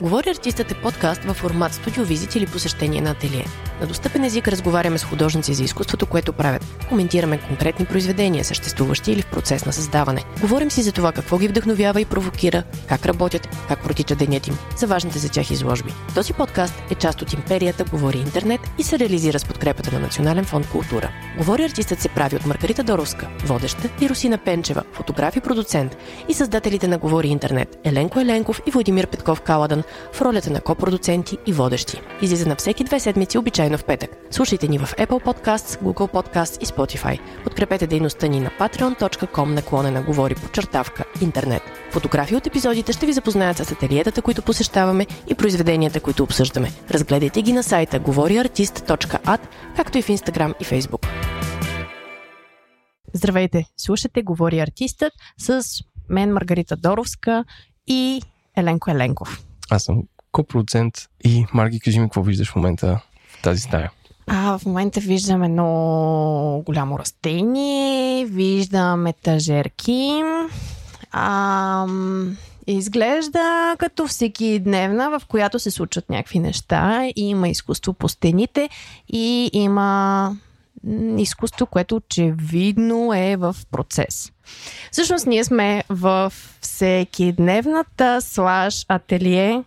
Говори артистът е подкаст във формат студиовизит или посещение на ателие. На достъпен език разговаряме с художници за изкуството, което правят. Коментираме конкретни произведения, съществуващи или в процес на създаване. Говорим си за това какво ги вдъхновява и провокира, как работят, как протича денят им, за важните за тях изложби. Този подкаст е част от империята Говори Интернет и се реализира с подкрепата на Национален фонд Култура. Говори артистът се прави от Маргарита Доровска, водеща, и Русина Пенчева, фотограф и продуцент, и създателите на Говори Интернет Еленко Еленков и Владимир Петков Каладан в ролята на копродуценти и водещи. Излиза на всеки две седмици, обичайно в петък. Слушайте ни в Apple Podcasts, Google Podcasts и Spotify. Подкрепете дейността ни на patreon.com наклонена говори подчертавка интернет. Фотографии от епизодите ще ви запознаят с ателиетата, които посещаваме и произведенията, които обсъждаме. Разгледайте ги на сайта говориартист.at, както и в Instagram и Facebook. Здравейте! Слушате Говори артистът с мен Маргарита Доровска и Еленко Еленков. Аз съм копродуцент и Марги, кажи ми какво виждаш в момента в тази стая. А, в момента виждам едно голямо растение, виждам етажерки. А, изглежда като всеки дневна, в която се случват някакви неща. И има изкуство по стените и има изкуство, което очевидно е в процес. Всъщност ние сме в всеки дневната слаж ателие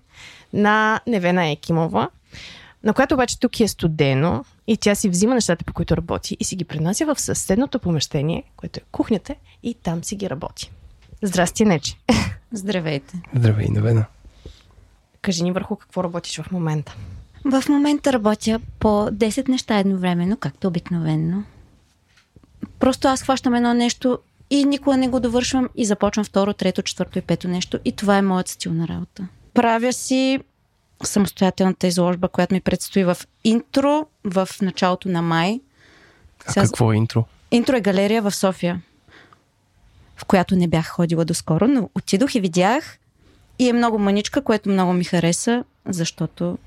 на Невена Екимова, на която обаче тук е студено и тя си взима нещата, по които работи и си ги пренася в съседното помещение, което е кухнята и там си ги работи. Здрасти, Нечи. Здравейте. Здравей, Невена. Кажи ни върху какво работиш в момента. В момента работя по 10 неща едновременно, както обикновенно. Просто аз хващам едно нещо и никога не го довършвам и започвам второ, трето, четвърто и пето нещо. И това е моят стил на работа. Правя си самостоятелната изложба, която ми предстои в интро в началото на май. А Сега... какво е интро? Интро е галерия в София, в която не бях ходила доскоро, но отидох и видях и е много маничка, което много ми хареса, защото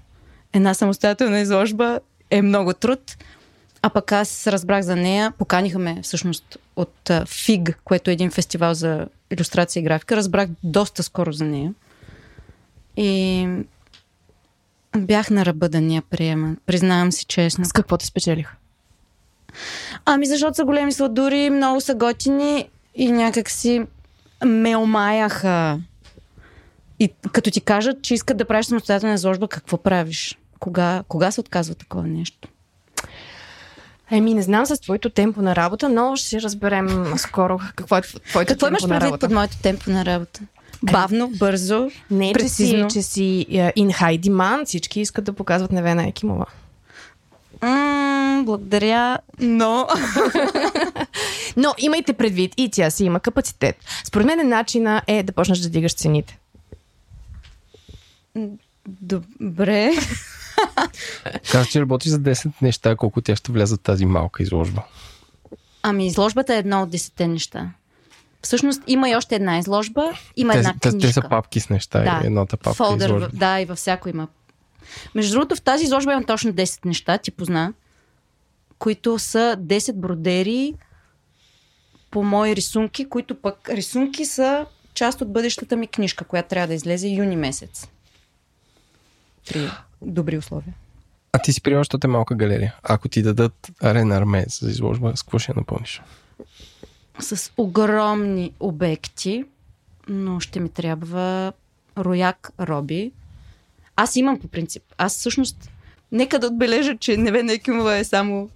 една самостоятелна изложба е много труд. А пък аз разбрах за нея, поканиха ме всъщност от ФИГ, което е един фестивал за иллюстрация и графика. Разбрах доста скоро за нея. И бях на ръба да ни я приема. Признавам си честно. С какво те спечелих? Ами защото са големи сладури, много са готини и някак си ме омаяха. И като ти кажат, че искат да правиш самостоятелна изложба, какво правиш? Кога, кога се отказва такова нещо? Еми, не знам с твоето темпо на работа, но ще разберем скоро какво е твоето Какво темпо имаш на работа. под моето темпо на работа? Бавно, бързо, Не, че си, прецизно. че си in high demand, всички искат да показват Невена Екимова. М, благодаря, но... Но имайте предвид, и тя си има капацитет. Според мен начина е да почнеш да дигаш цените. Добре. Каза, че работи за 10 неща, колко тя ще влязат тази малка изложба. Ами, изложбата е едно от десетте неща. Всъщност има и още една изложба, има Те, една те, книжка. те са папки с неща. Да. Едната папка Фолдър, изложба. да, и във всяко има. Между другото, в тази изложба имам точно 10 неща, ти позна, които са 10 бродери по мои рисунки, които пък рисунки са част от бъдещата ми книжка, която трябва да излезе юни месец. При добри условия. А ти си приема, защото е малка галерия. Ако ти дадат арена арме за изложба, с какво ще я напълниш? С огромни обекти, но ще ми трябва рояк роби. Аз имам по принцип. Аз всъщност, нека да отбележа, че Невена Екимова е само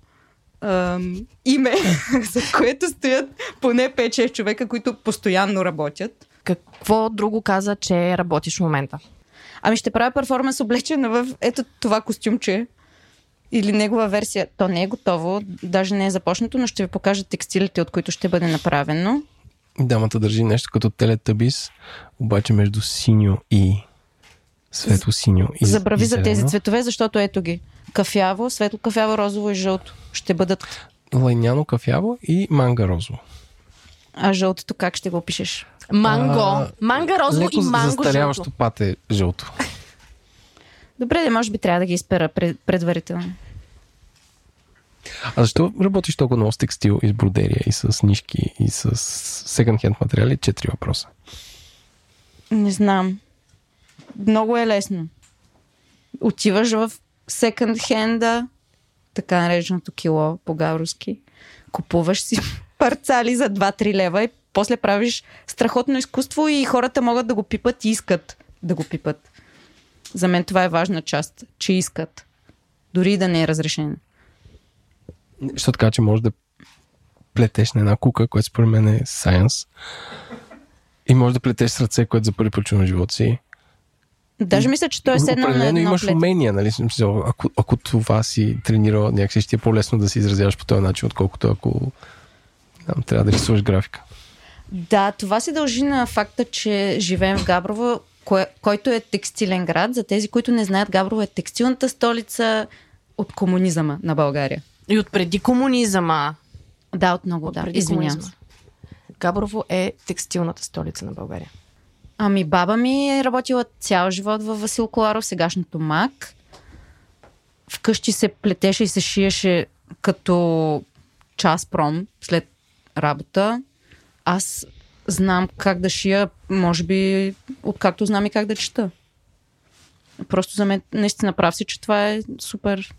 ам, име, за което стоят поне 5-6 човека, които постоянно работят. Какво друго каза, че работиш в момента? Ами ще правя перформанс облечена в ето това костюмче. Или негова версия. То не е готово, даже не е започнато, но ще ви покажа текстилите, от които ще бъде направено. Дамата държи нещо като телетабис, обаче между синьо и светло синьо. И, Забрави и за тези цветове, защото ето ги. Кафяво, светло кафяво, розово и жълто. Ще бъдат. Лайняно кафяво и манга розово. А жълтото как ще го опишеш? Манго. А, манга розово Леко и манго застаряващо жълто. пате жълто. Добре, де, може би трябва да ги изпера пред, предварително. А защо работиш толкова много с текстил и с бродерия и с нишки и с секонд хенд материали? Четири въпроса. Не знам. много е лесно. Отиваш в секонд хенда, така нареченото кило по-гавровски, купуваш си парцали за 2-3 лева и после правиш страхотно изкуство и хората могат да го пипат и искат да го пипат. За мен това е важна част, че искат. Дори да не е разрешено. Защото така, че можеш да плетеш на една кука, което според мен е сайенс. И може да плетеш с ръце, което за първи път чувам живота си. Даже мисля, че той е седнал на едно имаш плет. умения, нали? Ако, ако това си тренирал някакси, ще е по-лесно да се изразяваш по този начин, отколкото ако там, трябва да рисуваш графика. Да, това се дължи на факта, че живеем в Габрово, кое, който е текстилен град. За тези, които не знаят, Габрово е текстилната столица от комунизъма на България. И от преди комунизъма. Да, от много, От да. Извинявам комунизма. се. Габрово е текстилната столица на България. Ами баба ми е работила цял живот във Васил Коларов, сегашното МАК. Вкъщи се плетеше и се шиеше като час пром след работа. Аз знам как да шия, може би, откакто знам и как да чета. Просто за мен наистина прав си, че това е супер.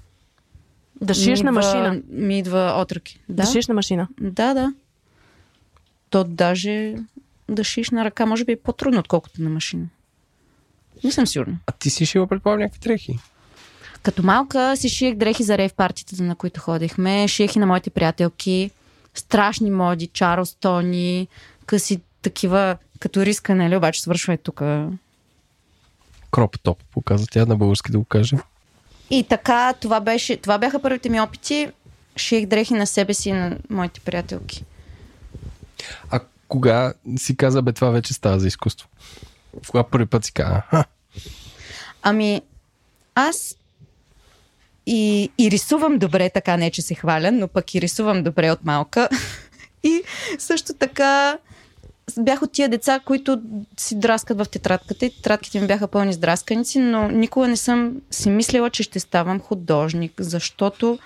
Да шиеш на машина. Ми идва отръки. Да? Да, да шиеш на машина. да, да. То даже да шиеш на ръка може би е по-трудно, отколкото на машина. Не съм сигурна. А ти си шила, предполагам, някакви дрехи. Като малка си шиех дрехи за рейв партитата, на които ходихме. Шиех и на моите приятелки. Страшни моди, Чарлстони, къси такива, като риска, нали, обаче свършва е тук. Кроп топ, показа тя на български да го каже. И така, това, беше, това бяха първите ми опити. Шиех дрехи на себе си и на моите приятелки. А кога си каза, бе, това вече става за изкуство? Кога първи път си каза, Ами, аз и, и рисувам добре, така не че се хваля, но пък и рисувам добре от малка. и също така бях от тия деца, които си драскат в тетрадката и тетрадките ми бяха пълни с драсканици, но никога не съм си мислила, че ще ставам художник, защото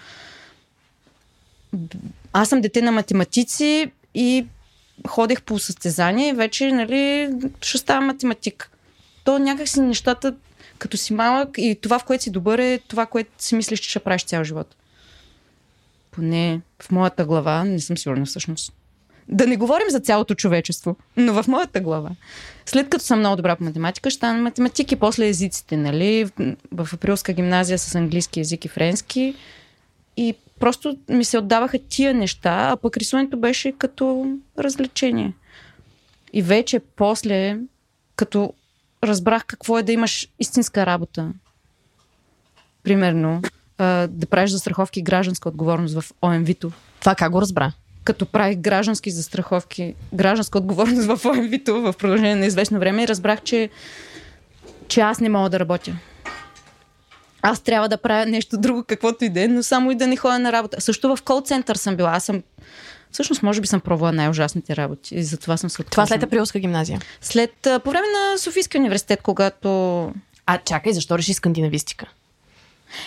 аз съм дете на математици и ходех по състезания и вече, нали, ще ставам математик. То някакси нещата, като си малък и това, в което си добър е това, което си мислиш, че ще правиш цял живот. Поне в моята глава, не съм сигурна всъщност. Да не говорим за цялото човечество, но в моята глава. След като съм много добра по математика, ще стана математик и после езиците, нали? В, в априлска гимназия с английски език и френски. И просто ми се отдаваха тия неща, а пък рисуването беше като развлечение. И вече после, като разбрах какво е да имаш истинска работа, примерно, да правиш застраховки и гражданска отговорност в ОМВ-то, Това как го разбра? като правих граждански застраховки, гражданска отговорност в ОМВ-то в продължение на известно време и разбрах, че, че аз не мога да работя. Аз трябва да правя нещо друго, каквото и да е, но само и да не ходя на работа. Също в кол-център съм била. Аз съм Всъщност, може би съм пробвала най-ужасните работи и затова съм се Това отказала. след априлска гимназия. След, по време на Софийския университет, когато... А, чакай, защо реши скандинавистика?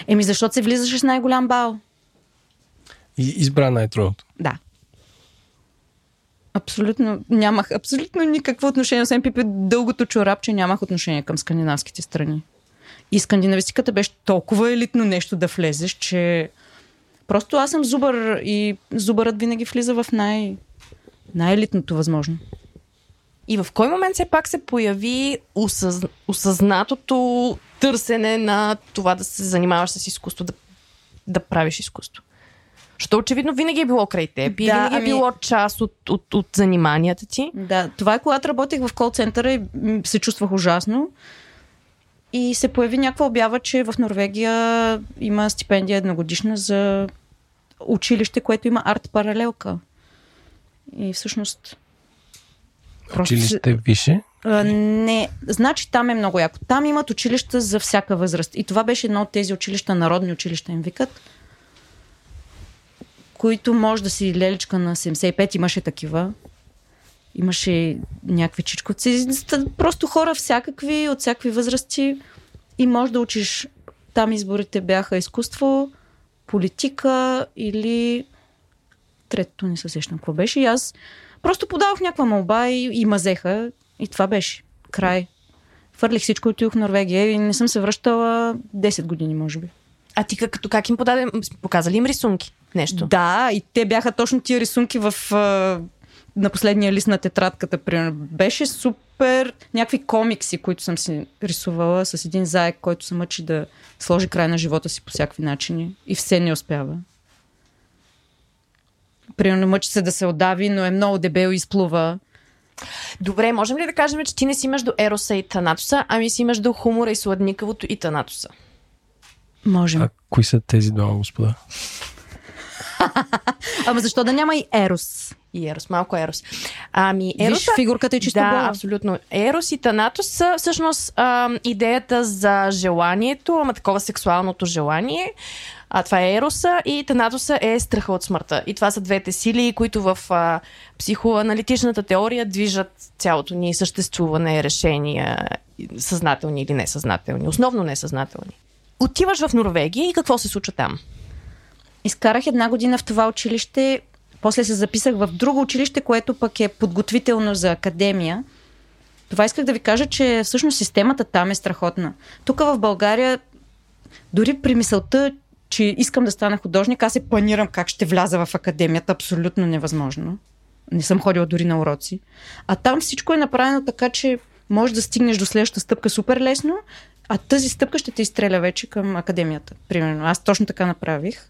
Еми, защото се влизаше с най-голям бал. и избра най-трудното. Да. Абсолютно нямах абсолютно никакво отношение, освен пипи дългото чорапче, нямах отношение към скандинавските страни. И скандинавистиката беше толкова елитно нещо да влезеш, че просто аз съм зубър и зубърът винаги влиза в най- най-елитното възможно. И в кой момент все пак се появи осъз... осъзнатото търсене на това да се занимаваш с изкуство, да, да правиш изкуство? Защото очевидно винаги е било край теб и Да, винаги е ами- било част от, от, от заниманията ти. Да, това е когато работех в кол-центъра и се чувствах ужасно. И се появи някаква обява, че в Норвегия има стипендия едногодишна за училище, което има арт-паралелка. И всъщност... просто Училище више. А, не, значи там е много яко. Там имат училища за всяка възраст. И това беше едно от тези училища, народни училища им викат, които може да си леличка на 75, имаше такива. Имаше някакви чичковци. Просто хора всякакви, от всякакви възрасти. И може да учиш. Там изборите бяха изкуство, политика или третото не се сещам какво беше. И аз просто подавах някаква молба и, и мазеха. И това беше. Край. Хвърлих всичко отидох в Норвегия и не съм се връщала 10 години, може би. А ти как, като как им подаде, показали им рисунки? Нещо? Да, и те бяха точно тия рисунки в на последния лист на тетрадката, примерно. Беше супер някакви комикси, които съм си рисувала с един заек, който се мъчи да сложи край на живота си по всякакви начини и все не успява. Примерно мъчи се да се отдави, но е много дебел и изплува. Добре, можем ли да кажем, че ти не си между Ероса и Танатоса, ами си между хумора и сладникавото и Танатоса? Можем. А кои са тези двама господа? Ама защо да няма и Ерос? И Ерос, малко Ерос. Ами, Ероса... Виж, фигурката е чисто да, гола. абсолютно. Ерос и Танатос са всъщност а, идеята за желанието, ама такова сексуалното желание. А, това е Ероса и Танатоса е страха от смъртта. И това са двете сили, които в а, психоаналитичната теория движат цялото ни съществуване, решения, съзнателни или несъзнателни. Основно несъзнателни. Отиваш в Норвегия и какво се случва там? Изкарах една година в това училище, после се записах в друго училище, което пък е подготвително за академия. Това исках да ви кажа, че всъщност системата там е страхотна. Тук в България, дори при мисълта, че искам да стана художник, аз се планирам как ще вляза в академията. Абсолютно невъзможно. Не съм ходила дори на уроци. А там всичко е направено така, че можеш да стигнеш до следващата стъпка супер лесно, а тази стъпка ще те изстреля вече към академията. Примерно. Аз точно така направих.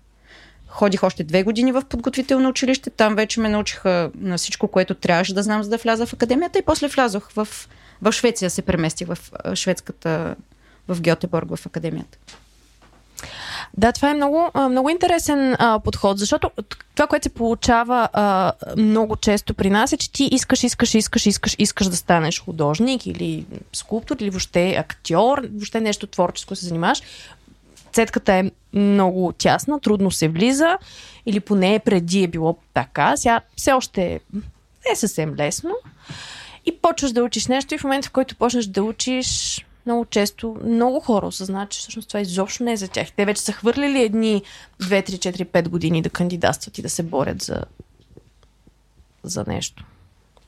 Ходих още две години в подготвително училище. Там вече ме научиха на всичко, което трябваше да знам, за да вляза в академията. И после влязох в, в Швеция, се преместих в шведската, в Гьотеборг, в академията. Да, това е много, много интересен а, подход, защото това, което се получава а, много често при нас е, че ти искаш, искаш, искаш, искаш, искаш да станеш художник или скулптор или въобще актьор, въобще нещо творческо се занимаваш. Цетката е много тясна, трудно се влиза или поне преди е било така. Сега все още не е съвсем лесно. И почваш да учиш нещо и в момента, в който почнеш да учиш, много често много хора осъзнават, че всъщност това изобщо не е за тях. Те вече са хвърлили едни 2, 3, 4, 5 години да кандидатстват и да се борят за, за нещо.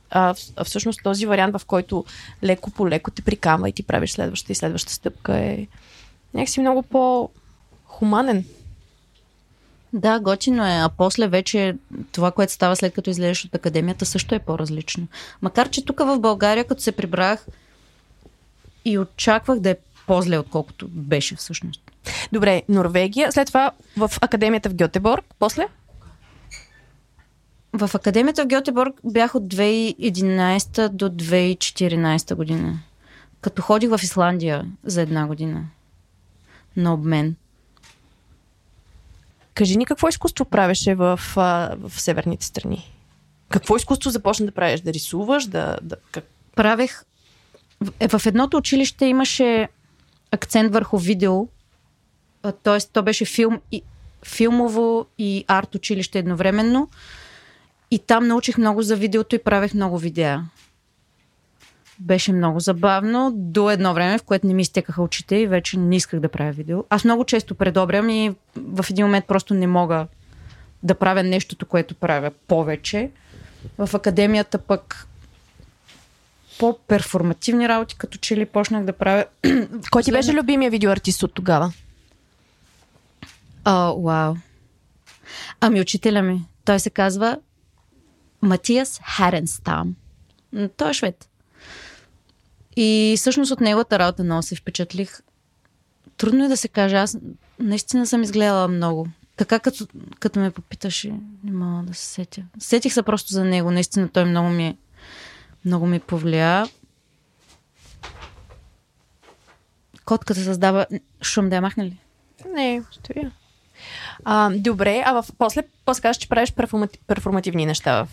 А, а всъщност този вариант, в който леко по леко те прикамва и ти правиш следващата и следващата стъпка е някакси много по-хуманен. Да, готино е. А после вече това, което става след като излезеш от академията, също е по-различно. Макар, че тук в България, като се прибрах и очаквах да е по-зле, отколкото беше всъщност. Добре, Норвегия, след това в академията в Гьотеборг, после? В академията в Гьотеборг бях от 2011 до 2014 година. Като ходих в Исландия за една година. На обмен. Кажи ни какво изкуство правеше в, в северните страни? Какво изкуство започна да правиш? Да рисуваш? Да, да, как... Правех... В, в едното училище имаше акцент върху видео, т.е. то беше филм и, филмово и арт училище едновременно. И там научих много за видеото и правех много видеа. Беше много забавно до едно време, в което не ми изтекаха очите и вече не исках да правя видео. Аз много често предобрям и в един момент просто не мога да правя нещото, което правя повече. В академията пък по-перформативни работи, като че ли почнах да правя... Кой ти беше любимия видеоартист от тогава? О, вау. Ами учителя ми. Той се казва Матиас Харенстам. Той е швед. И всъщност от неговата работа много се впечатлих. Трудно е да се каже. Аз наистина съм изгледала много. Така като, като ме попиташе, не мога да се сетя. Сетих се просто за него. Наистина той много ми, много ми повлия. Котката създава... Шум да я махне ли? Не, стоя. А, добре, а в, после, после казваш, че правиш перформати, перформативни неща.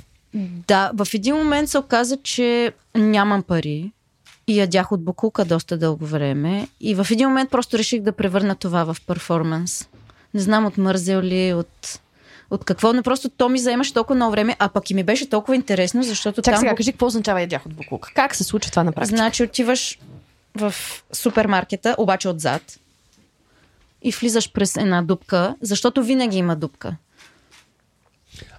Да, в един момент се оказа, че нямам пари и ядях от букулка доста дълго време. И в един момент просто реших да превърна това в перформанс. Не знам от мързел ли, от, от какво, но просто то ми заемаше толкова много време, а пък и ми беше толкова интересно, защото Чак там... сега, кажи какво означава ядях от буклук. Как се случва това на практика? Значи отиваш в супермаркета, обаче отзад, и влизаш през една дупка, защото винаги има дупка.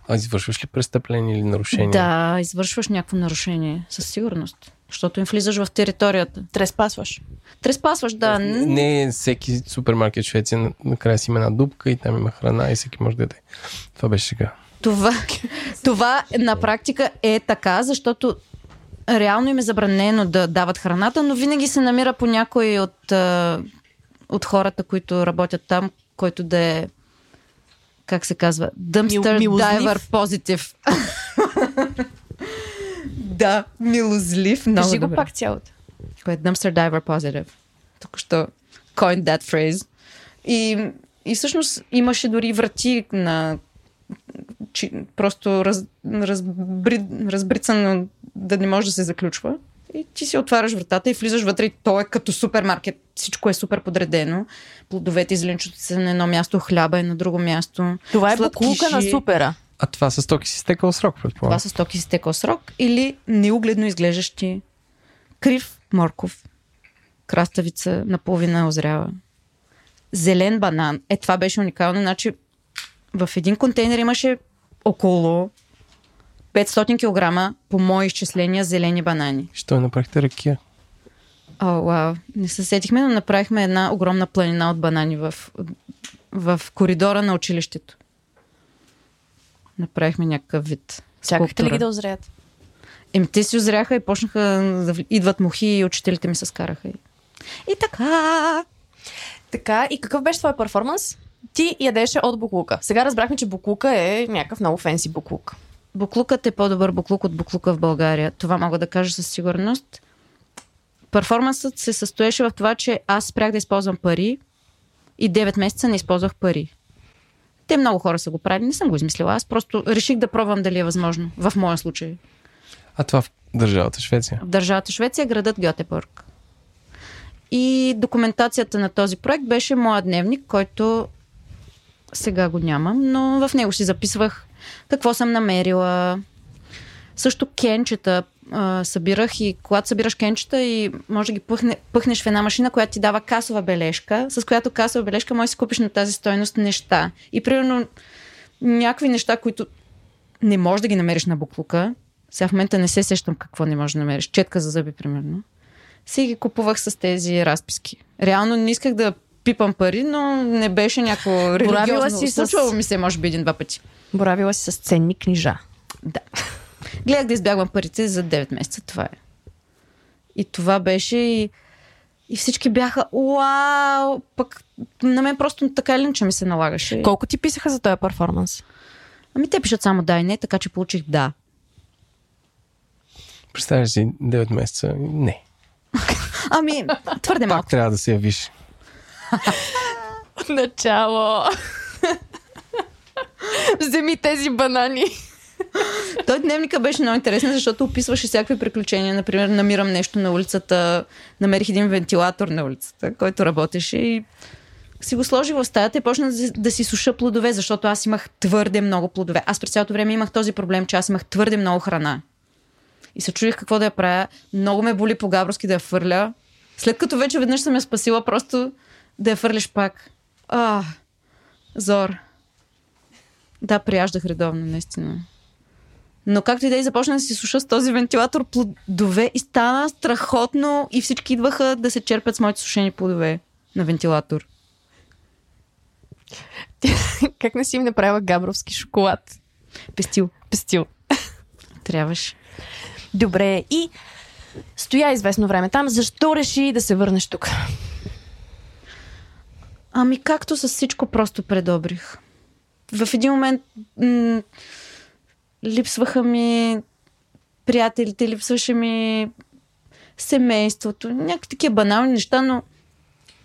А извършваш ли престъпление или нарушение? Да, извършваш някакво нарушение, със сигурност. Защото им влизаш в територията. Треспасваш. Треспасваш, да. Не всеки супермаркет в Швеция на- накрая си има една дупка и там има храна и всеки може да яде. Това беше сега. Това, това на практика е така, защото реално им е забранено да дават храната, но винаги се намира по някой от, от хората, които работят там, който да е как се казва? Dumpster Мил- diver positive. да, милозлив. Много Кажи го добре. пак цялото. Е Dumpster Diver Positive. Тук що coined that phrase. И, и всъщност имаше дори врати на чи, просто раз, разбри, разбрицано да не може да се заключва. И ти си отваряш вратата и влизаш вътре и то е като супермаркет. Всичко е супер подредено. Плодовете и зеленчуците са на едно място, хляба е на друго място. Това е буклука на супера. А това с токи си стекал срок, Това предполагам. са стоки с текъл срок или неугледно изглеждащи крив морков, краставица наполовина озрява, зелен банан. Е, това беше уникално. Значи в един контейнер имаше около 500 кг по мои изчисления зелени банани. Що направихте ракия? О, вау. Не се сетихме, но направихме една огромна планина от банани в, в коридора на училището. Направихме някакъв вид. Чакахте ли ги да озреят? Еми, те си озряха и почнаха да идват мухи и учителите ми се скараха. И, и така. Така, и какъв беше твой перформанс? Ти ядеше от буклука. Сега разбрахме, че буклука е някакъв много фенси буклук. Буклукът е по-добър буклук от буклука в България. Това мога да кажа със сигурност. Перформансът се състоеше в това, че аз спрях да използвам пари и 9 месеца не използвах пари. Те много хора са го правили, не съм го измислила. Аз просто реших да пробвам дали е възможно. В моя случай. А това в държавата Швеция. в държавата Швеция, градът Гьотеборг. И документацията на този проект беше моят дневник, който сега го нямам, но в него си записвах какво съм намерила. Също кенчета а, събирах и когато събираш кенчета и може да ги пъхне, пъхнеш в една машина, която ти дава касова бележка, с която касова бележка можеш да си купиш на тази стойност неща. И примерно някакви неща, които не можеш да ги намериш на буклука. Сега в момента не се сещам какво не можеш да намериш. Четка за зъби, примерно. Си ги купувах с тези разписки. Реално не исках да пипам пари, но не беше някакво религиозно. си с- Случвало ми се, може би, един-два пъти. Боравила си с ценни книжа. Да. Гледах да избягвам парите за 9 месеца. Това е. И това беше и, и всички бяха, вау! Пък на мен просто така или иначе ми се налагаше. Колко ти писаха за този перформанс? Ами те пишат само да и не, така че получих да. Представяш си 9 месеца? Не. Ами, твърде малко. Пак трябва да се явиш. Начало. Вземи тези банани. Той дневника беше много интересен, защото описваше всякакви приключения. Например, намирам нещо на улицата, намерих един вентилатор на улицата, който работеше и си го сложих в стаята и почнах да, си суша плодове, защото аз имах твърде много плодове. Аз през цялото време имах този проблем, че аз имах твърде много храна. И се чудих какво да я правя. Много ме боли по-габровски да я фърля. След като вече веднъж съм я спасила, просто да я фърлиш пак. А, зор. Да, прияждах редовно, наистина. Но както и да и започна да си суша с този вентилатор плодове и стана страхотно и всички идваха да се черпят с моите сушени плодове на вентилатор. как не си им направила габровски шоколад? Пестил. Пестил. Трябваше. Добре, и стоя известно време там. Защо реши да се върнеш тук? Ами както с всичко просто предобрих. В един момент м- липсваха ми приятелите, липсваше ми семейството, някакви такива банални неща, но,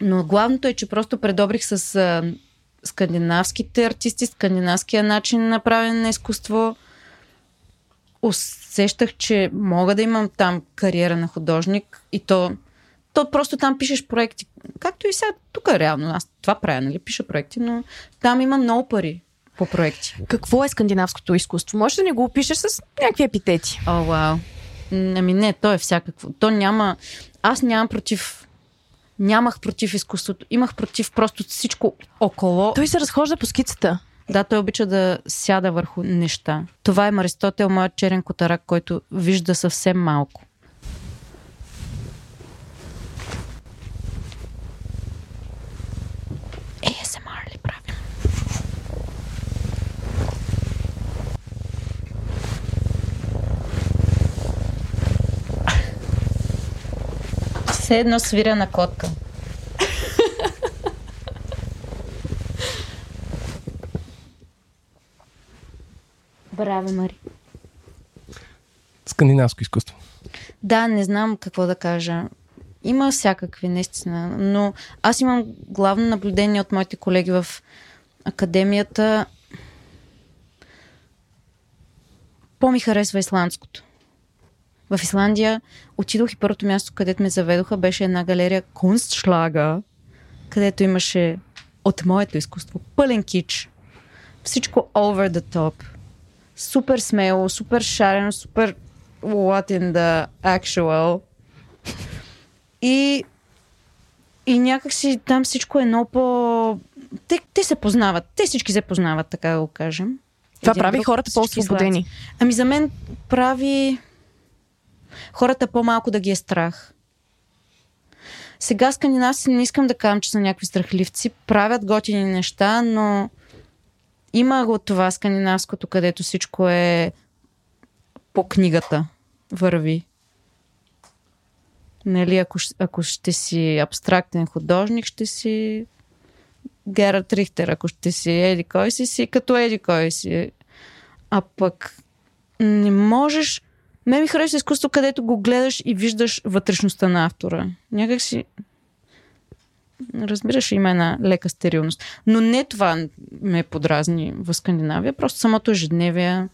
но главното е, че просто предобрих с а, скандинавските артисти, скандинавския начин на правене на изкуство. Усещах, че мога да имам там кариера на художник и то то просто там пишеш проекти. Както и сега, тук е реално. Аз това правя, нали? Пиша проекти, но там има много пари по проекти. Какво е скандинавското изкуство? Може да ни го опишеш с някакви епитети. О, вау. М, Ами не, то е всякакво. То няма... Аз нямам против... Нямах против изкуството. Имах против просто всичко около. Той се разхожда по скицата. Да, той обича да сяда върху неща. Това е Аристотел, моят черен котарак, който вижда съвсем малко. Все едно свиря на котка. Браво, Мари. Скандинавско изкуство. Да, не знам какво да кажа. Има всякакви, наистина. Но аз имам главно наблюдение от моите колеги в академията. По-ми харесва исландското. В Исландия отидох и първото място, където ме заведоха, беше една галерия Kunstschlager, където имаше от моето изкуство пълен кич. Всичко over the top. Супер смело, супер шарено, супер what in the actual. И, и някакси там всичко е много по... Те, те се познават. Те всички се познават, така да го кажем. Това Един прави друг, хората по-освободени. Ами за мен прави хората по-малко да ги е страх. Сега скандинавци не искам да кажам, че са някакви страхливци. Правят готини неща, но има го това скандинавското, където всичко е по книгата върви. Нали, ако, ако ще си абстрактен художник, ще си Герард Рихтер, ако ще си еди кой си, си като еди кой си. А пък не можеш... Ме ми харесва изкуство, където го гледаш и виждаш вътрешността на автора. Някак си... Разбираш, има една лека стерилност. Но не това ме подразни в Скандинавия, просто самото ежедневие.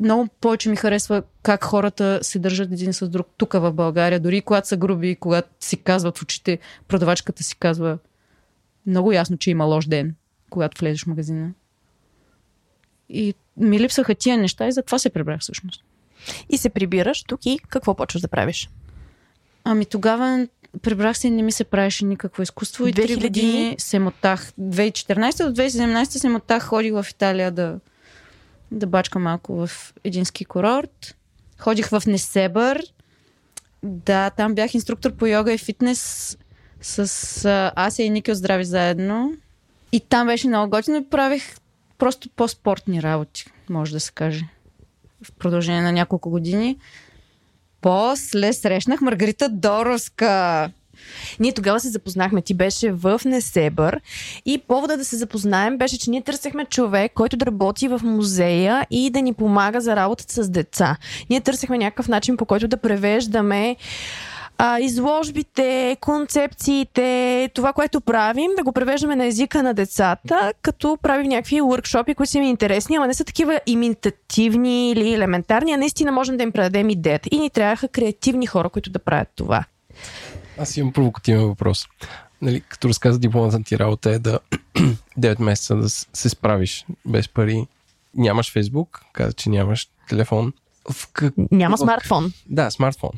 Много повече ми харесва как хората се държат един с друг тук в България. Дори когато са груби, когато си казват в очите, продавачката си казва много ясно, че има лош ден, когато влезеш в магазина. И ми липсаха тия неща и затова се прибрах всъщност. И се прибираш тук и какво почваш да правиш? Ами тогава прибрах се и не ми се правеше никакво изкуство и 2000? 3 години се мотах. 2014 до 2017 се мотах, ходих в Италия да, да бачка малко в един ски курорт. Ходих в Несебър. Да, там бях инструктор по йога и фитнес с а, Ася и Ники от Здрави заедно. И там беше много готино и правих просто по-спортни работи, може да се каже. В продължение на няколко години. После срещнах Маргарита Доровска. Ние тогава се запознахме. Ти беше в Несебър и повода да се запознаем беше, че ние търсехме човек, който да работи в музея и да ни помага за работата с деца. Ние търсехме някакъв начин, по който да превеждаме а, изложбите, концепциите, това, което правим, да го превеждаме на езика на децата, като правим някакви workshopи, които са ми интересни, ама не са такива имитативни или елементарни, а наистина можем да им предадем идеята. И ни трябваха креативни хора, които да правят това. Аз имам провокативен въпрос. Нали, като разказа дипломата ти работа е да 9 месеца да се справиш без пари. Нямаш Фейсбук, каза, че нямаш телефон. В как... Няма смартфон. Да, смартфон.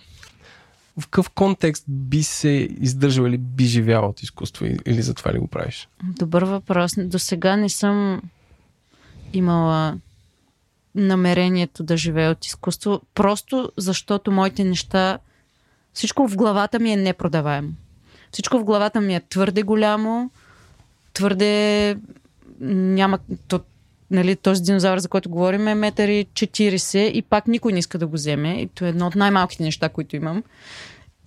В какъв контекст би се издържал или би живял от изкуство или затова ли го правиш? Добър въпрос. До сега не съм имала намерението да живея от изкуство, просто защото моите неща, всичко в главата ми е непродаваемо. Всичко в главата ми е твърде голямо, твърде няма... То, нали, този динозавър, за който говорим, е метър и 40 и пак никой не иска да го вземе. И то е едно от най-малките неща, които имам.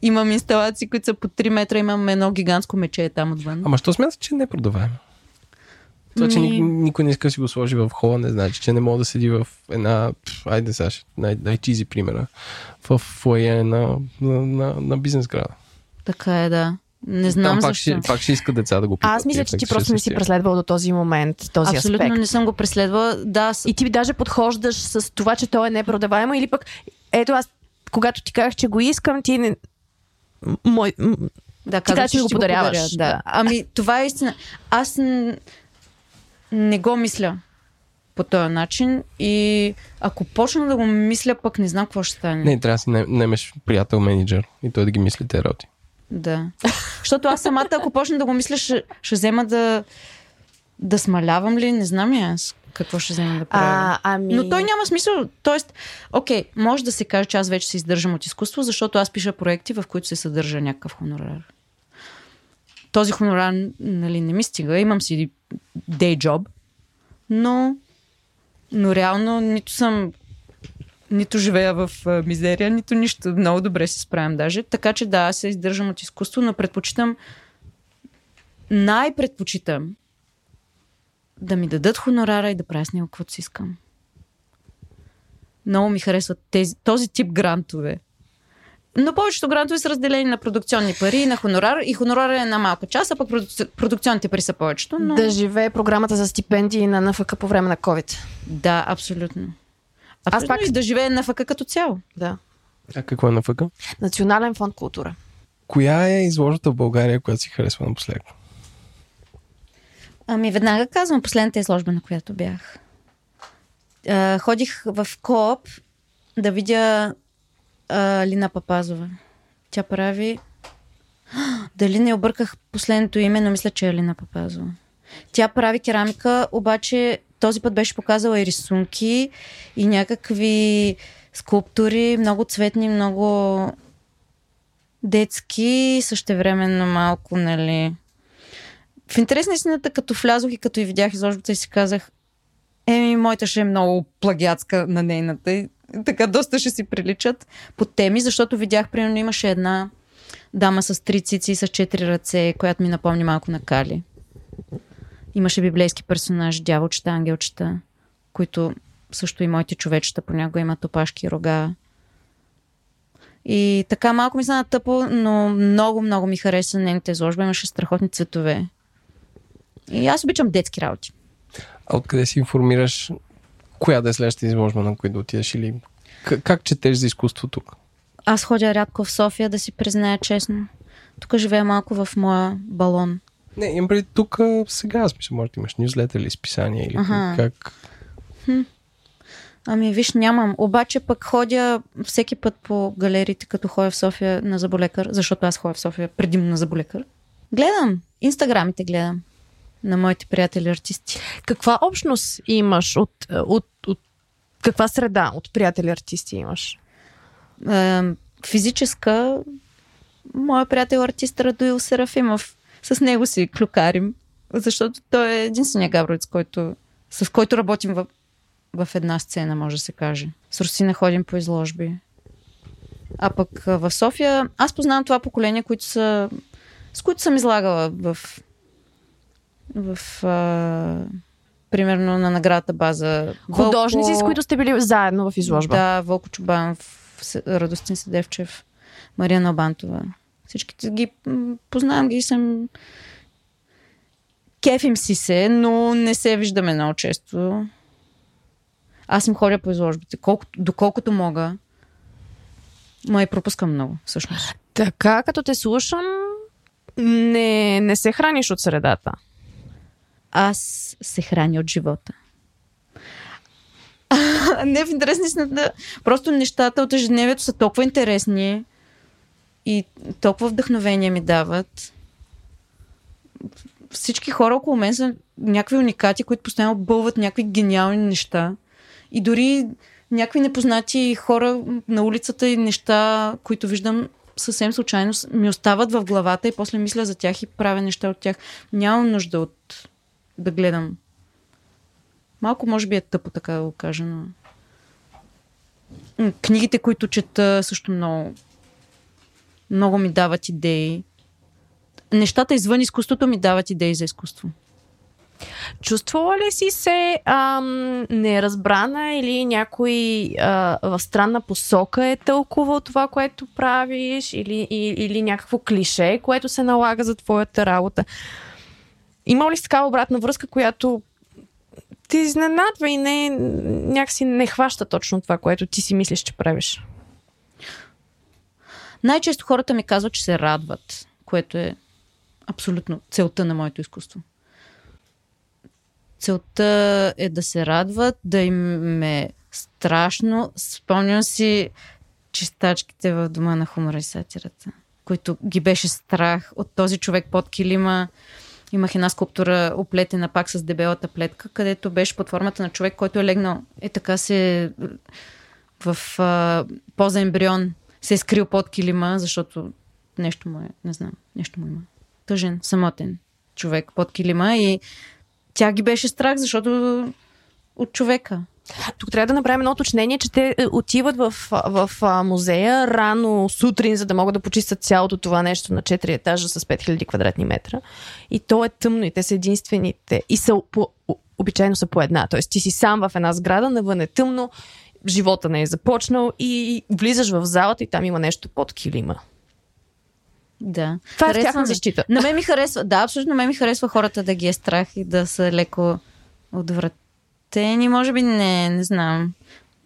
Имам инсталации, които са по 3 метра, имам едно гигантско мече там отвън. Ама що смяташ, че не е продаваемо? Това, че ни, никой не иска да си го сложи в хола, не значи, че не мога да седи в една, айде най- най-чизи примера, в фойе на, на, на, на бизнес града. Така е, да. Не знам Там пак защо. ще, пак ще иска деца да го пипат. Аз мисля, че ти просто не си преследвал до този момент този Абсолютно аспект. не съм го преследвала. Да, с... И ти даже подхождаш с това, че то е непродаваемо или пък, ето аз, когато ти казах, че го искам, ти не... Мой, да, каза, казах, че го ще ти подаряваш, подаря, да. Ами, това е истина. Аз н... не го мисля по този начин и ако почна да го мисля, пък не знам какво ще стане. Не, трябва да си най- наймеш приятел менеджер и той да ги мисли те работи. Да. Защото аз самата, ако почна да го мисля, ще, ще взема да, да смалявам ли, не знам и аз какво ще взема да правя. а, ами... Но той няма смисъл. Тоест, окей, може да се каже, че аз вече се издържам от изкуство, защото аз пиша проекти, в които се съдържа някакъв хонорар. Този хонорар нали, не ми стига. Имам си day job, но, но реално нито съм нито живея в мизерия, нито нищо. Много добре се справям даже. Така че да, аз се издържам от изкуство, но предпочитам най-предпочитам да ми дадат хонорара и да правя с него каквото си искам. Много ми харесват тези, този тип грантове. Но повечето грантове са разделени на продукционни пари и на хонорар. И хонорар е на малка част, а пък продук... продукционните пари са повечето. Но... Да живее програмата за стипендии на НФК по време на COVID. Да, абсолютно. Аз пак... и да живее на НФК като цяло. Да. А какво е НФК? Национален фонд култура. Коя е изложата в България, която си харесва напоследък? Ами веднага казвам последната изложба, на която бях. А, ходих в Кооп да видя а, Лина Папазова. Тя прави... Дали не обърках последното име, но мисля, че е Лина Папазова. Тя прави керамика, обаче този път беше показала и рисунки, и някакви скулптури, много цветни, много детски, същевременно малко, нали, в интерес на истината, като влязох и като и видях изложбата и си казах, еми, моята ще е много плагиатска на нейната. И така доста ще си приличат по теми, защото видях, примерно, имаше една дама с три цици и с четири ръце, която ми напомни малко на Кали. Имаше библейски персонаж, дяволчета, ангелчета, които също и моите човечета понякога имат опашки рога. И така малко ми стана тъпо, но много, много ми хареса нейните изложба. Имаше страхотни цветове. И аз обичам детски работи. А откъде си информираш коя да е следващата изложба, на която да отидеш или как, как четеш за изкуство тук? Аз ходя рядко в София, да си призная честно. Тук живея малко в моя балон. Не, имам преди тук сега, аз мисля, може да имаш нюзлетър или списание или ага. как. Хм. Ами виж, нямам. Обаче пък ходя всеки път по галериите, като ходя в София на заболекар, защото аз ходя в София предимно на заболекар. Гледам. Инстаграмите гледам на моите приятели артисти. Каква общност имаш от, от, от каква среда от приятели артисти имаш? Е, физическа, моя приятел артист Радуил Серафимов. С него си клюкарим, защото той е единствения габровец, който, с който работим в, в една сцена, може да се каже. С Русина ходим по изложби. А пък в София, аз познавам това поколение, които са, с които съм излагала в в а, примерно на наградата база. Художници, Вълко, с които сте били заедно в изложба. Да, Вълко Чубанов, Радостин Седевчев, Мария Набантова. Всичките ги познавам ги съм кефим си се, но не се виждаме много често. Аз им ходя по изложбите, колкото, доколкото мога. Ма и пропускам много, всъщност. Така, като те слушам, не, не се храниш от средата аз се храня от живота. не в интересни да. Просто нещата от ежедневието са толкова интересни и толкова вдъхновение ми дават. Всички хора около мен са някакви уникати, които постоянно бълват някакви гениални неща. И дори някакви непознати хора на улицата и неща, които виждам съвсем случайно, ми остават в главата и после мисля за тях и правя неща от тях. Нямам нужда от да гледам. Малко може би е тъпо така да го кажа, но... Книгите, които чета, също много, много ми дават идеи. Нещата извън изкуството ми дават идеи за изкуство. Чувствала ли си се ам, неразбрана или някой а, в странна посока е тълкувал това, което правиш или, или, или някакво клише, което се налага за твоята работа? Има ли си такава обратна връзка, която ти изненадва и не, някакси не хваща точно това, което ти си мислиш, че правиш? Най-често хората ми казват, че се радват, което е абсолютно целта на моето изкуство. Целта е да се радват, да им е страшно. Спомням си чистачките в дома на хумора и сатирата, които ги беше страх от този човек под килима Имах една скулптура оплетена пак с дебелата плетка, където беше под формата на човек, който е легнал е така се в а, поза ембрион се е скрил под килима, защото нещо му е, не знам, нещо му има. Тъжен, самотен човек под килима и тя ги беше страх, защото от човека. Тук трябва да направим едно уточнение, че те е, отиват в, в, музея рано сутрин, за да могат да почистят цялото това нещо на 4 етажа с 5000 квадратни метра. И то е тъмно и те са единствените. И са по, обичайно са по една. Тоест ти си сам в една сграда, навън е тъмно, живота не е започнал и влизаш в залата и там има нещо под килима. Да. Това е тяхна защита. На мен ми харесва, да, абсолютно на мен ми харесва хората да ги е страх и да са леко отвратени. Може би не, не знам.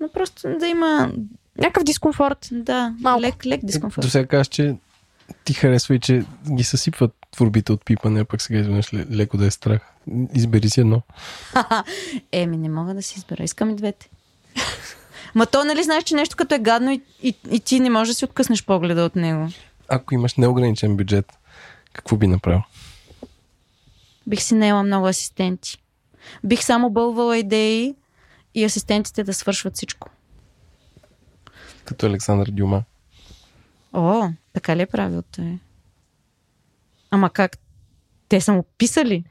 Но просто да има... Някакъв дискомфорт. Да, Малко. лек, лек дискомфорт. До сега кажеш, че ти харесва и че ги съсипват творбите от пипане, а пък сега изведнъж леко да е страх. Избери си едно. Еми, не мога да си избера. Искам и двете. Ма то, нали знаеш, че нещо като е гадно и, и, и ти не можеш да си откъснеш погледа от него. Ако имаш неограничен бюджет, какво би направил? Бих си наела много асистенти. Бих само бълвала идеи и асистентите да свършват всичко. Като Александър Дюма. О, така ли е правил той? Ама как? Те са му писали?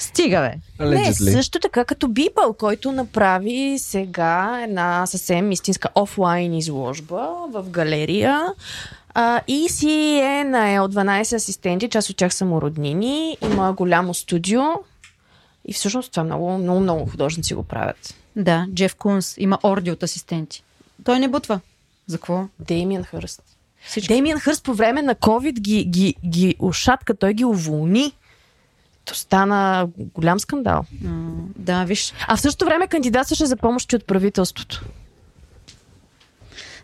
Стига, бе. Не, Allegedly. също така като Бипъл, който направи сега една съвсем истинска офлайн изложба в галерия. А, и си е наел 12 асистенти, част от тях са му роднини, има голямо студио и всъщност това много, много, много художници го правят. Да, Джеф Кунс има орди от асистенти. Той не бутва. За какво? Деймиан Хърст. Всички. Деймиан Хърст по време на COVID ги, ги, ги ушатка, той ги уволни. Стана голям скандал. М, Да, виж. А в същото време кандидатстваше за помощи от правителството.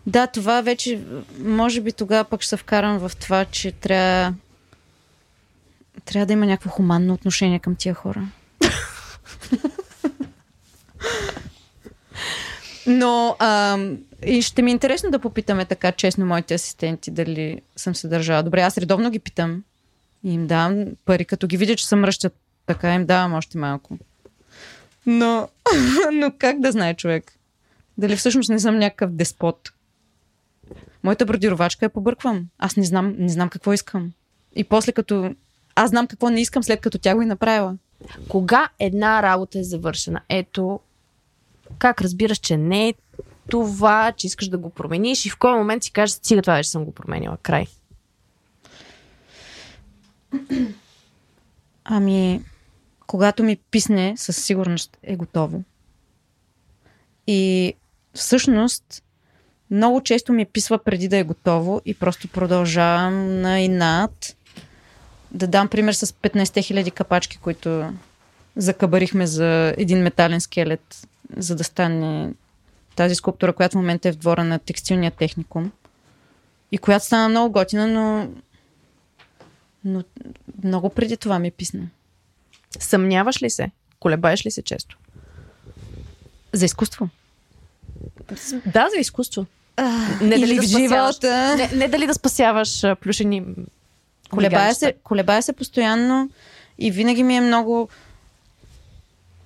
Да, това вече, може би тогава пък ще се вкарам в това, че трябва трябва да има някакво хуманно отношение към тия хора. Но а, и ще ми е интересно да попитаме така честно моите асистенти дали съм се държала добре. Аз редовно ги питам и им давам пари, като ги видя, че се мръщат. Така им давам още малко. Но, но как да знае човек? Дали всъщност не съм някакъв деспот? Моята бродировачка я побърквам. Аз не знам, не знам какво искам. И после като... Аз знам какво не искам, след като тя го и направила. Кога една работа е завършена? Ето, как разбираш, че не е това, че искаш да го промениш и в кой момент си кажеш, стига това вече съм го променила. Край. Ами, когато ми писне, със сигурност е готово. И всъщност, много често ми писва преди да е готово и просто продължавам на инат. Да дам пример с 15 000 капачки, които закабарихме за един метален скелет, за да стане тази скулптура, която в момента е в двора на текстилния техникум. И която стана много готина, но, но много преди това ми писна. Съмняваш ли се? Колебаеш ли се често? За изкуство. Да, за изкуство. Не дали Или да в спасяваш. живота. Не, не дали да спасяваш а, плюшени Колебая се, колебая се постоянно и винаги ми е много...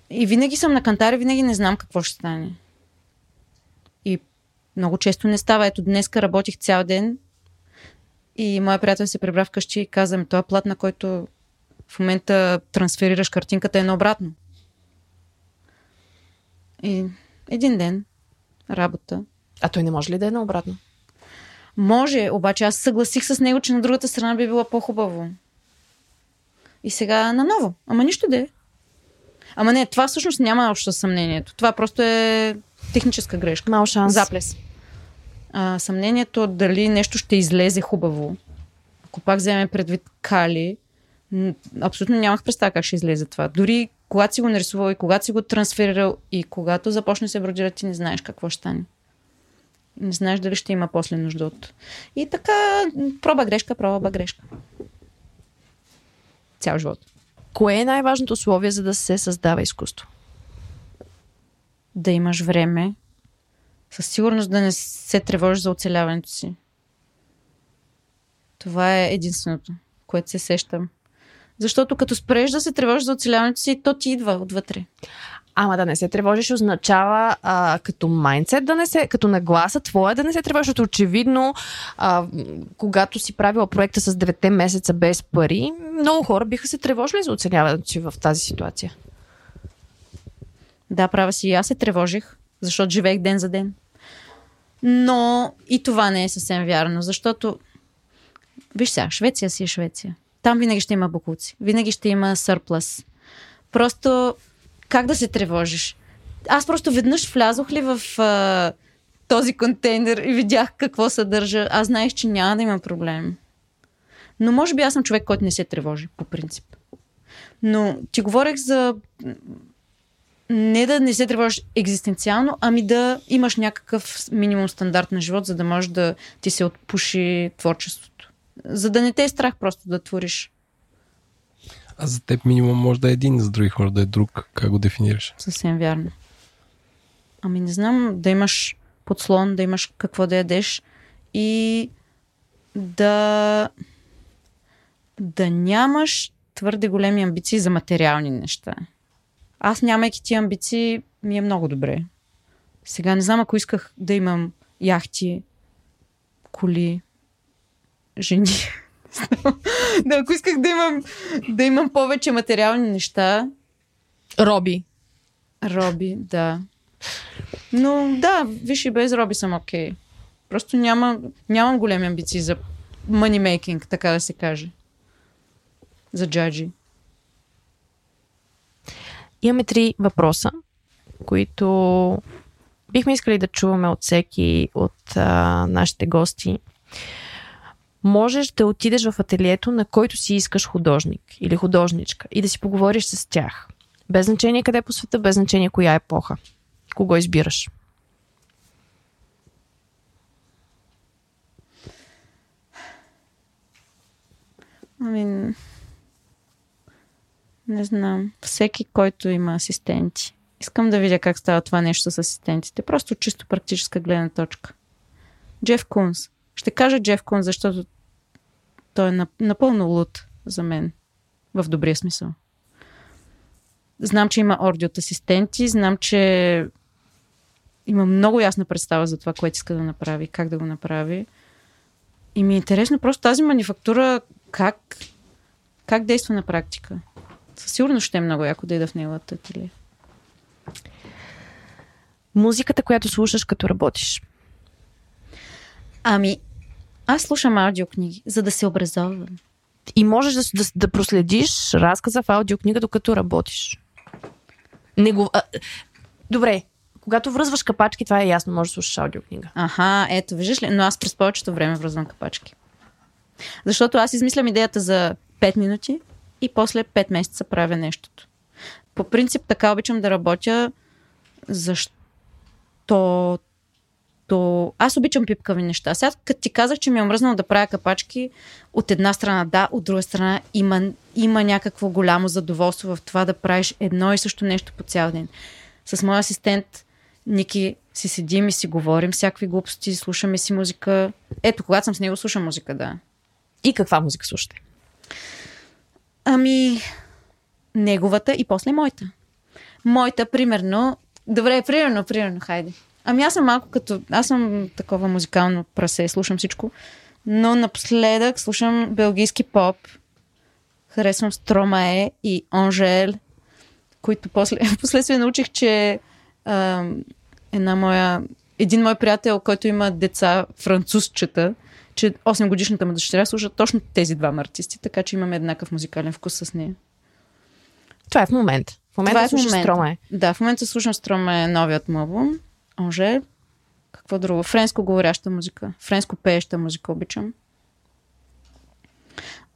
И винаги съм на кантар и винаги не знам какво ще стане. И много често не става. Ето днеска работих цял ден и моя приятел се прибра вкъщи и каза ми, този плат, на който в момента трансферираш картинката е наобратно. И един ден работа. А той не може ли да е наобратно? Може, обаче аз съгласих с него, че на другата страна би било по-хубаво. И сега наново. Ама нищо да е. Ама не, това всъщност няма общо съмнението. Това просто е техническа грешка. Мал шанс. Заплес. А, съмнението дали нещо ще излезе хубаво, ако пак вземем предвид Кали, абсолютно нямах представа как ще излезе това. Дори когато си го нарисувал и когато си го трансферирал и когато започне се бродира, ти не знаеш какво ще стане. Не знаеш дали ще има после нужда от... И така, проба грешка, проба грешка. Цял живот. Кое е най-важното условие, за да се създава изкуство? Да имаш време, със сигурност да не се тревожиш за оцеляването си. Това е единственото, което се сещам. Защото като спреш да се тревожиш за оцеляването си, то ти идва отвътре. Ама да не се тревожиш означава а, като майндсет да не се, като нагласа твоя да не се тревожиш, защото очевидно, а, когато си правила проекта с 9 месеца без пари, много хора биха се тревожили за оцеляването си в тази ситуация. Да, права си. И аз се тревожих. Защото живеех ден за ден. Но и това не е съвсем вярно, защото виж сега, Швеция си е Швеция. Там винаги ще има бокуци, винаги ще има сърплас. Просто как да се тревожиш? Аз просто веднъж влязох ли в а, този контейнер и видях какво съдържа. Аз знаех, че няма да има проблем. Но може би аз съм човек, който не се тревожи, по принцип. Но ти говорех за не да не се тревожиш екзистенциално, ами да имаш някакъв минимум стандарт на живот, за да може да ти се отпуши творчеството. За да не те е страх просто да твориш. А за теб минимум може да е един, за други хора да е друг. Как го дефинираш? Съвсем вярно. Ами не знам, да имаш подслон, да имаш какво да ядеш и да да нямаш твърде големи амбиции за материални неща. Аз нямайки ти амбиции, ми е много добре. Сега не знам, ако исках да имам яхти, коли, жени. да, ако исках да имам, да имам повече материални неща. Роби. Роби, да. Но да, виж и без Роби съм окей. Okay. Просто няма, нямам големи амбиции за making, така да се каже. За джаджи. Имаме три въпроса, които бихме искали да чуваме от всеки от а, нашите гости. Можеш да отидеш в ателието, на който си искаш художник или художничка и да си поговориш с тях. Без значение къде по света, без значение коя епоха. Кого избираш? Ами, не знам. Всеки, който има асистенти. Искам да видя как става това нещо с асистентите. Просто чисто практическа гледна точка. Джеф Кунс. Ще кажа Джеф Кунс, защото той е напълно луд за мен. В добрия смисъл. Знам, че има орди от асистенти, знам, че има много ясна представа за това, което иска да направи, как да го направи. И ми е интересно просто тази манифактура как, как действа на практика. Със сигурност ще е много яко да ида в неговата ателие. Музиката, която слушаш като работиш. Ами, аз слушам аудиокниги, за да се образовам. И можеш да, да, да проследиш разказа в аудиокнига, докато работиш. Не го... А, добре, когато връзваш капачки, това е ясно, можеш да слушаш аудиокнига. Аха, ето, виждаш ли? Но аз през повечето време връзвам капачки. Защото аз измислям идеята за 5 минути и после 5 месеца правя нещото. По принцип така обичам да работя, защото то... Аз обичам пипкави неща. Сега, като ти казах, че ми е омръзнало да правя капачки, от една страна да, от друга страна има, има някакво голямо задоволство в това да правиш едно и също нещо по цял ден. С моя асистент Ники си седим и си говорим всякакви глупости, слушаме си музика. Ето, когато съм с него, слушам музика, да. И каква музика слушате? Ами, неговата и после моята. Моята, примерно, добре, примерно, примерно, хайде. Ами аз съм малко като... Аз съм такова музикално прасе, слушам всичко. Но напоследък слушам белгийски поп. Харесвам Стромае и Анжел, които после, последствие научих, че а, една моя, един мой приятел, който има деца французчета, че 8 годишната му дъщеря слуша точно тези два артисти, така че имаме еднакъв музикален вкус с нея. Това е в момента. В момента Това е слушаш Строма е. Да, в момента слушам Строма е новият му албум. Анже. Какво друго? Френско говоряща музика. Френско пееща музика обичам.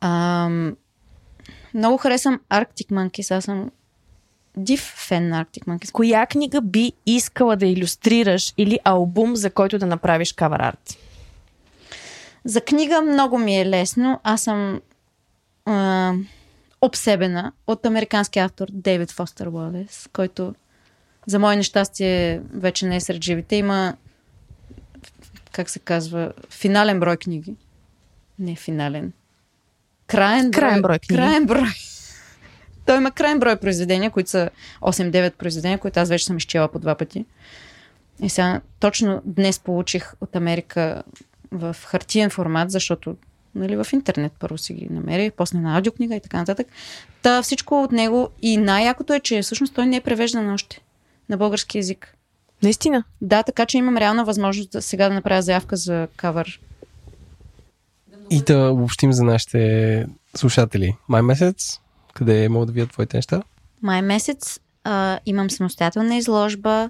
Ам, много харесвам Arctic Monkeys. Аз съм див фен на Arctic Monkeys. Коя книга би искала да иллюстрираш или албум, за който да направиш кавер арт? За книга много ми е лесно. Аз съм а, обсебена от американски автор Дейвид Фостер Уолес, който за мое нещастие вече не е сред живите. Има, как се казва, финален брой книги. Не финален. Краен, краен брой, брой книги. Краен брой. Той има крайен брой произведения, които са 8-9 произведения, които аз вече съм изчела по два пъти. И сега точно днес получих от Америка в хартиен формат, защото нали, в интернет първо си ги намерих, после на аудиокнига и така нататък. Та всичко от него и най-якото е, че всъщност той не е превеждан още на български язик. Наистина. Да, така че имам реална възможност да, сега да направя заявка за кавър. И да обобщим за нашите слушатели. Май месец, къде могат да видят твоите неща? Май месец а, имам самостоятелна изложба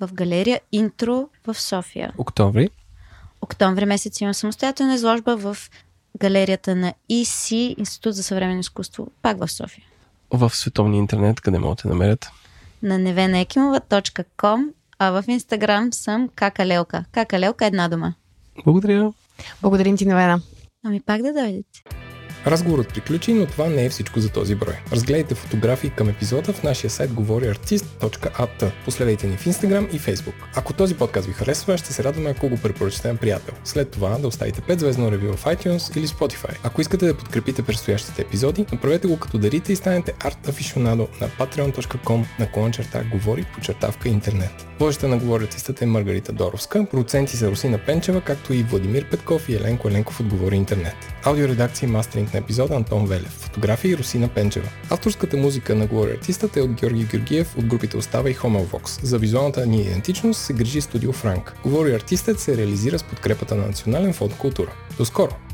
в галерия Интро в София. Октомври. Октомври месец имам самостоятелна изложба в галерията на ИС, Институт за съвременно изкуство, пак в София. В световния интернет, къде могат да намерят? На nevenaekimova.com, а в Инстаграм съм какалелка. Какалелка е една дума. Благодаря. Благодарим ти, Невена. Ами пак да дойдете. Разговорът приключи, но това не е всичко за този брой. Разгледайте фотографии към епизода в нашия сайт говориартист.at. Последвайте ни в Instagram и Facebook. Ако този подкаст ви харесва, ще се радваме ако го препоръчате на приятел. След това да оставите 5 звездно ревю в iTunes или Spotify. Ако искате да подкрепите предстоящите епизоди, направете го като дарите и станете арт афишонадо на patreon.com на клон черта говори по чертавка интернет. Водеща на говорятистата е Маргарита Доровска, продуценти са Русина Пенчева, както и Владимир Петков и Еленко Еленков от Говори Интернет. Аудиоредакция и мастеринг на епизода Антон Велев. Фотографии Русина Пенчева. Авторската музика на Говори Артистът е от Георги Георгиев от групите Остава и Homelvox. За визуалната ни идентичност се грижи студио Франк. Говори Артистът се реализира с подкрепата на Национален фонд култура. До скоро!